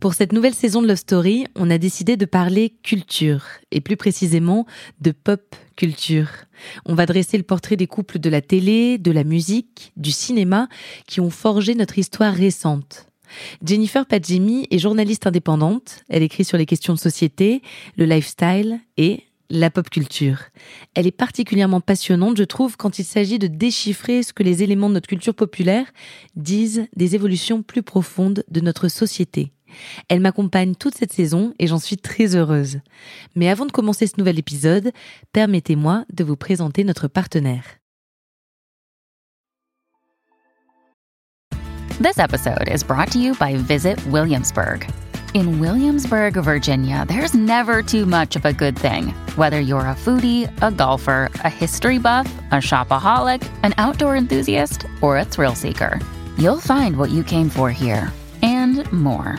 Pour cette nouvelle saison de Love Story, on a décidé de parler culture, et plus précisément de pop culture. On va dresser le portrait des couples de la télé, de la musique, du cinéma, qui ont forgé notre histoire récente. Jennifer Padjemi est journaliste indépendante, elle écrit sur les questions de société, le lifestyle et la pop culture. Elle est particulièrement passionnante, je trouve, quand il s'agit de déchiffrer ce que les éléments de notre culture populaire disent des évolutions plus profondes de notre société. Elle m'accompagne toute cette saison et j'en suis très heureuse. Mais avant de commencer ce nouvel épisode, permettez-moi de vous présenter notre partenaire. This episode is brought to you by Visit Williamsburg. In Williamsburg, Virginia, there's never too much of a good thing. Whether you're a foodie, a golfer, a history buff, a shopaholic, an outdoor enthusiast, or a thrill seeker, you'll find what you came for here and more.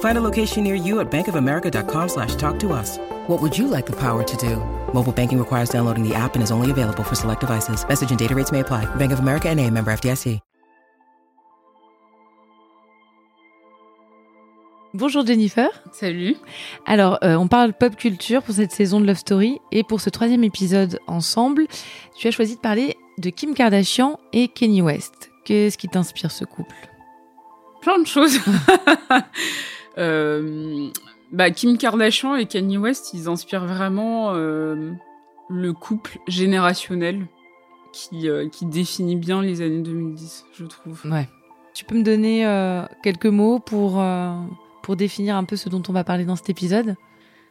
Find a location near you at bankofamerica.com slash talk to us. What would you like the power to do? Mobile banking requires downloading the app and is only available for select devices. Message and data rates may apply. Bank of America and a member FDIC. Bonjour Jennifer. Salut. Alors, euh, on parle pop culture pour cette saison de Love Story et pour ce troisième épisode ensemble, tu as choisi de parler de Kim Kardashian et Kanye West. Qu'est-ce qui t'inspire ce couple? Plein de choses. euh, bah, Kim Kardashian et Kanye West, ils inspirent vraiment euh, le couple générationnel qui, euh, qui définit bien les années 2010, je trouve. Ouais. Tu peux me donner euh, quelques mots pour, euh, pour définir un peu ce dont on va parler dans cet épisode?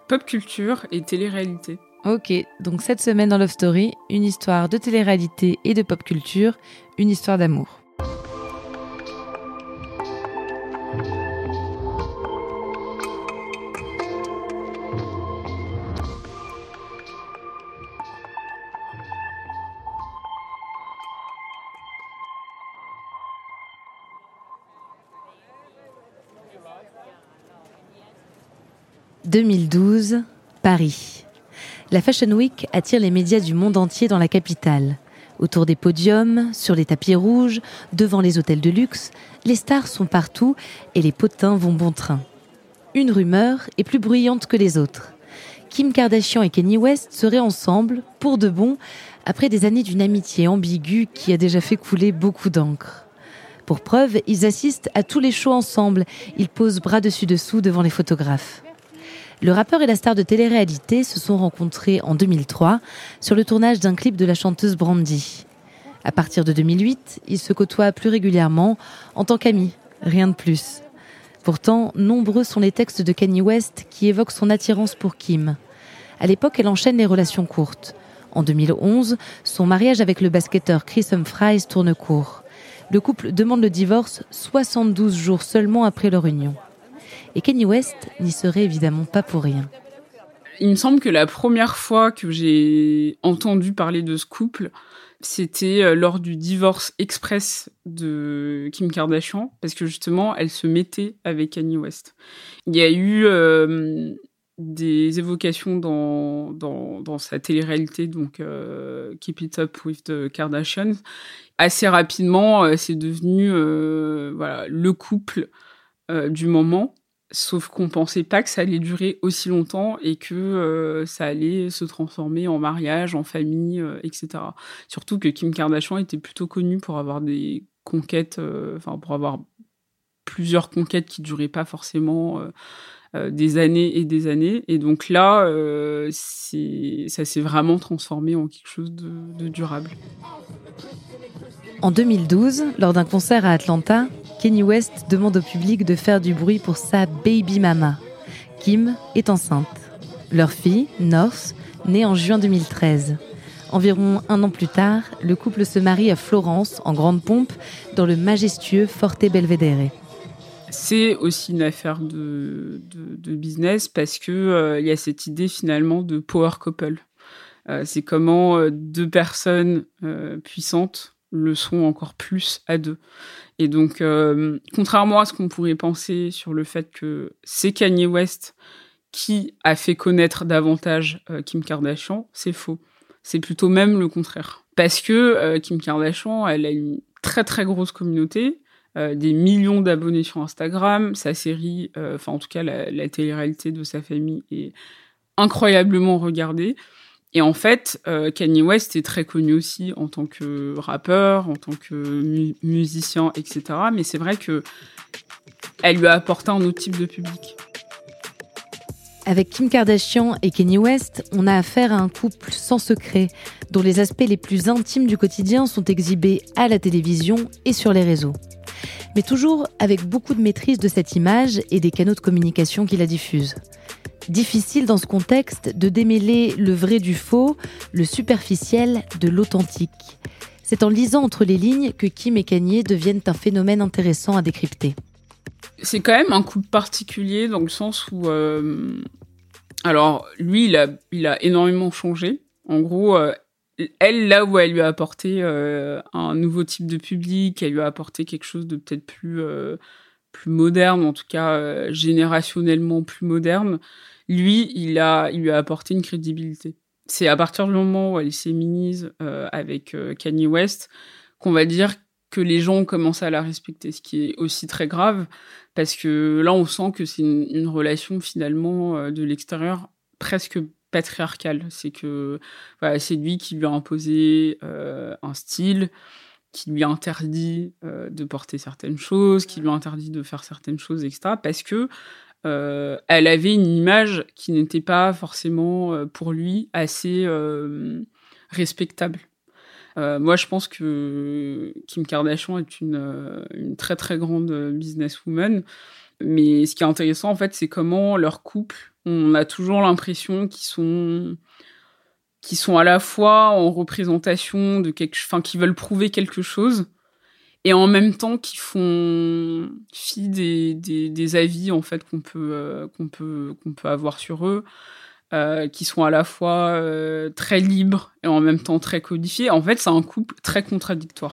Pop culture et télé-réalité. Ok, donc cette semaine dans Love Story, une histoire de télé-réalité et de pop culture, une histoire d'amour. « 2012, Paris. La Fashion Week attire les médias du monde entier dans la capitale. Autour des podiums, sur les tapis rouges, devant les hôtels de luxe, les stars sont partout et les potins vont bon train. Une rumeur est plus bruyante que les autres. Kim Kardashian et Kanye West seraient ensemble, pour de bon, après des années d'une amitié ambiguë qui a déjà fait couler beaucoup d'encre. Pour preuve, ils assistent à tous les shows ensemble, ils posent bras dessus dessous devant les photographes. Le rappeur et la star de télé-réalité se sont rencontrés en 2003 sur le tournage d'un clip de la chanteuse Brandy. À partir de 2008, ils se côtoient plus régulièrement en tant qu'amis, rien de plus. Pourtant, nombreux sont les textes de Kanye West qui évoquent son attirance pour Kim. À l'époque, elle enchaîne les relations courtes. En 2011, son mariage avec le basketteur Chris Humphries tourne court. Le couple demande le divorce 72 jours seulement après leur union. Et Kanye West n'y serait évidemment pas pour rien. Il me semble que la première fois que j'ai entendu parler de ce couple, c'était euh, lors du divorce express de Kim Kardashian, parce que justement, elle se mettait avec Kanye West. Il y a eu euh, des évocations dans, sa télé-réalité, donc euh, Keep It Up with the Kardashians. Assez rapidement, c'est devenu le couple du moment. Sauf qu'on pensait pas que ça allait durer aussi longtemps et que euh, ça allait se transformer en mariage, en famille, euh, etc. Surtout que Kim Kardashian était plutôt connue pour avoir des conquêtes, euh, enfin pour avoir plusieurs conquêtes qui duraient pas forcément des années et des années. Et donc là, ça s'est vraiment transformé en quelque chose de, de durable. En 2012, lors d'un concert à Atlanta, Kanye West demande au public de faire du bruit pour sa baby mama. Kim est enceinte. Leur fille, North, naît en juin 2013. Environ un an plus tard, le couple se marie à Florence, en grande pompe, dans le majestueux Forte Belvedere. c'est aussi une affaire de, business parce que euh, y a cette idée finalement de power couple. Euh, c'est comment euh, deux personnes puissantes le sont encore plus à deux. Et donc, contrairement à ce qu'on pourrait penser sur le fait que c'est Kanye West qui a fait connaître davantage Kim Kardashian, c'est faux. C'est plutôt même le contraire. Parce que Kim Kardashian, elle a une très très grosse communauté euh, des millions d'abonnés sur Instagram. Sa série, euh, enfin en tout cas la, la télé-réalité de sa famille est incroyablement regardée. Et en fait, euh, Kanye West est très connu aussi en tant que rappeur, en tant que musicien, etc. Mais c'est vrai que elle lui a apporté un autre type de public. Avec Kim Kardashian et Kanye West, on a affaire à un couple sans secret, dont les aspects les plus intimes du quotidien sont exhibés à la télévision et sur les réseaux mais toujours avec beaucoup de maîtrise de cette image et des canaux de communication qui la diffusent. Difficile dans ce contexte de démêler le vrai du faux, le superficiel de l'authentique. C'est en lisant entre les lignes que Kim et Kanye deviennent un phénomène intéressant à décrypter. C'est quand même un coup particulier dans le sens où, euh, alors lui, il a, énormément changé. En gros, euh, elle, là où elle lui a apporté euh, un nouveau type de public, elle lui a apporté quelque chose de peut-être plus, plus moderne, en tout cas euh, générationnellement plus moderne, lui, il, a, il lui a apporté une crédibilité. C'est à partir du moment où elle s'éminise avec Kanye West qu'on va dire que les gens ont commencé à la respecter, ce qui est aussi très grave, parce que là, on sent que c'est une, relation finalement de l'extérieur presque patriarcal. C'est que c'est lui qui lui a imposé euh, un style, qui lui interdit euh, de porter certaines choses, qui lui interdit de faire certaines choses, etc. Parce que euh, elle avait une image qui n'était pas forcément pour lui assez respectable. moi, je pense que Kim Kardashian est une, une très très grande businesswoman. Mais ce qui est intéressant, en fait, c'est comment leur couple on a toujours l'impression qu'ils sont qui sont à la fois en représentation de quelque enfin qui veulent prouver quelque chose et en même temps qui font fi des, des, avis en fait qu'on peut euh, qu'on peut qu'on peut avoir sur eux euh, qui sont à la fois euh, très libres et en même temps très codifiés. En fait c'est un couple très contradictoire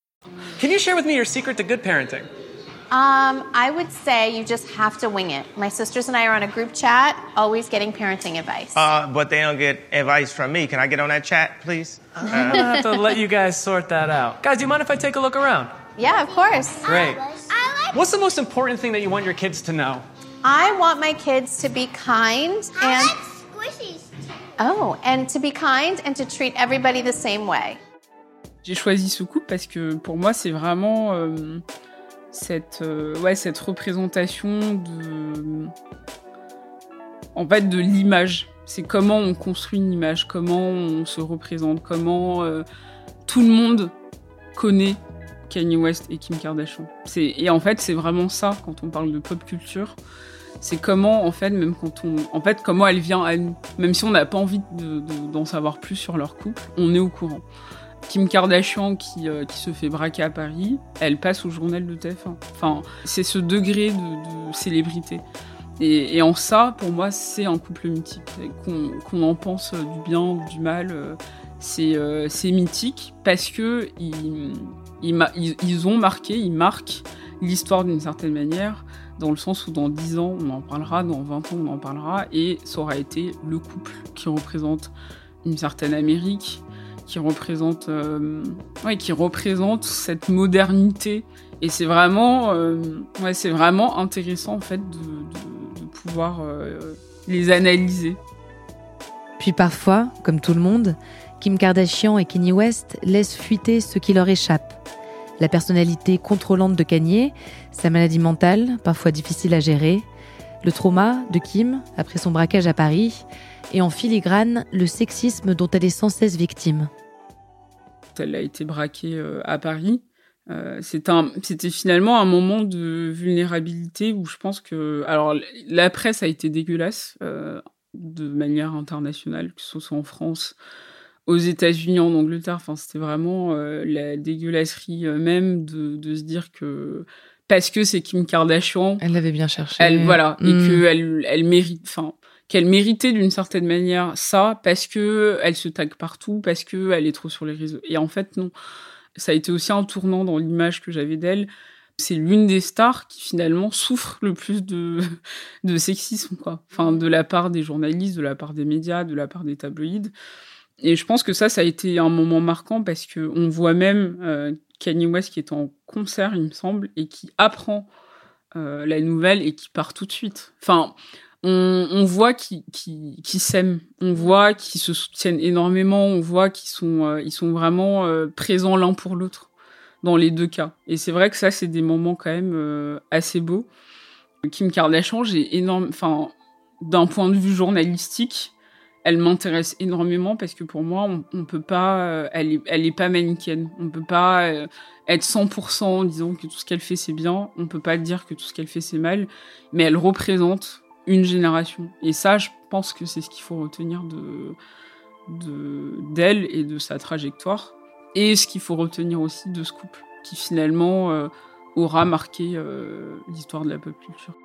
Can you share with me your secret to good parenting? Um, I would say you just have to wing it. My sisters and I are on a group chat, always getting parenting advice. Uh, but they don't get advice from me. Can I get on that chat, please? I'm gonna have to let you guys sort that out. Guys, do you mind if I take a look around? Yeah, of course. Great. What's the most important thing that you want your kids to know? I want my kids to be kind and. squishies. Oh, and to be kind and to treat everybody the same way. J'ai choisi ce couple parce que pour moi, c'est vraiment euh, cette, euh, ouais, cette représentation de. En fait, de l'image. C'est comment on construit une image, comment on se représente, comment euh, tout le monde connaît Kanye West et Kim Kardashian. Et en fait, c'est vraiment ça quand on parle de pop culture. C'est comment, en fait, même quand on. En fait, comment elle vient à nous. Même si on n'a pas envie d'en de, savoir plus sur leur couple, on est au courant. Kim Kardashian qui, euh, qui, se fait braquer à Paris, elle passe au journal de TF1. Enfin, c'est ce degré de, célébrité. Et, en ça, pour moi, c'est un couple mythique. Qu'on en pense du bien ou du mal, euh, euh, c'est mythique parce que ils, ils, ont marqué, ils marquent l'histoire d'une certaine manière, dans le sens où dans 10 ans, on en parlera, dans 20 ans, on en parlera, et ça aura été le couple qui représente une certaine Amérique, qui représente, euh, ouais, qui représente cette modernité. Et c'est vraiment, euh, ouais, c'est vraiment intéressant en fait de, pouvoir euh, les analyser. Puis parfois, comme tout le monde, Kim Kardashian et Kanye West laissent fuiter ce qui leur échappe. La personnalité contrôlante de Kanye, sa maladie mentale, parfois difficile à gérer, le trauma de Kim après son braquage à Paris, et en filigrane, le sexisme dont elle est sans cesse victime. Elle a été braquée euh, à Paris. Euh, c'était finalement un moment de vulnérabilité où je pense que. Alors, la presse a été dégueulasse euh, de manière internationale, que ce soit en France, aux États-Unis, en Angleterre. Enfin, c'était vraiment la dégueulasserie même de, de, se dire que parce que c'est Kim Kardashian. Elle l'avait bien cherché. Elle, voilà. Et hmm. qu'elle elle mérite, enfin, qu'elle méritait d'une certaine manière ça parce que elle se tag partout, parce que elle est trop sur les réseaux. Et en fait, non. Ça a été aussi un tournant dans l'image que j'avais d'elle. C'est l'une des stars qui finalement souffre le plus de, de sexisme, quoi. Enfin, de la part des journalistes, de la part des médias, de la part des tabloïds. Et je pense que ça, ça a été un moment marquant parce que on voit même euh, Kanye West qui est en concert, il me semble, et qui apprend euh, la nouvelle et qui part tout de suite. Enfin, on, voit qu'ils s'aiment, on voit qu'ils se soutiennent énormément, on voit qu'ils sont, euh, ils sont vraiment euh, présents l'un pour l'autre dans les deux cas. Et c'est vrai que ça, c'est des moments quand même assez beaux. Kim Kardashian, j'ai énorme, enfin, d'un point de vue journalistique, elle m'intéresse énormément parce que pour moi, on, peut pas, euh, elle est, elle est pas manichéenne. On peut pas euh, être 100% en disant que tout ce qu'elle fait c'est bien. On peut pas dire que tout ce qu'elle fait c'est mal. Mais elle représente une génération. Et ça, je pense que c'est ce qu'il faut retenir d'elle et de sa trajectoire. Et ce qu'il faut retenir aussi de ce couple, qui finalement euh, aura marqué euh, l'histoire de la pop culture.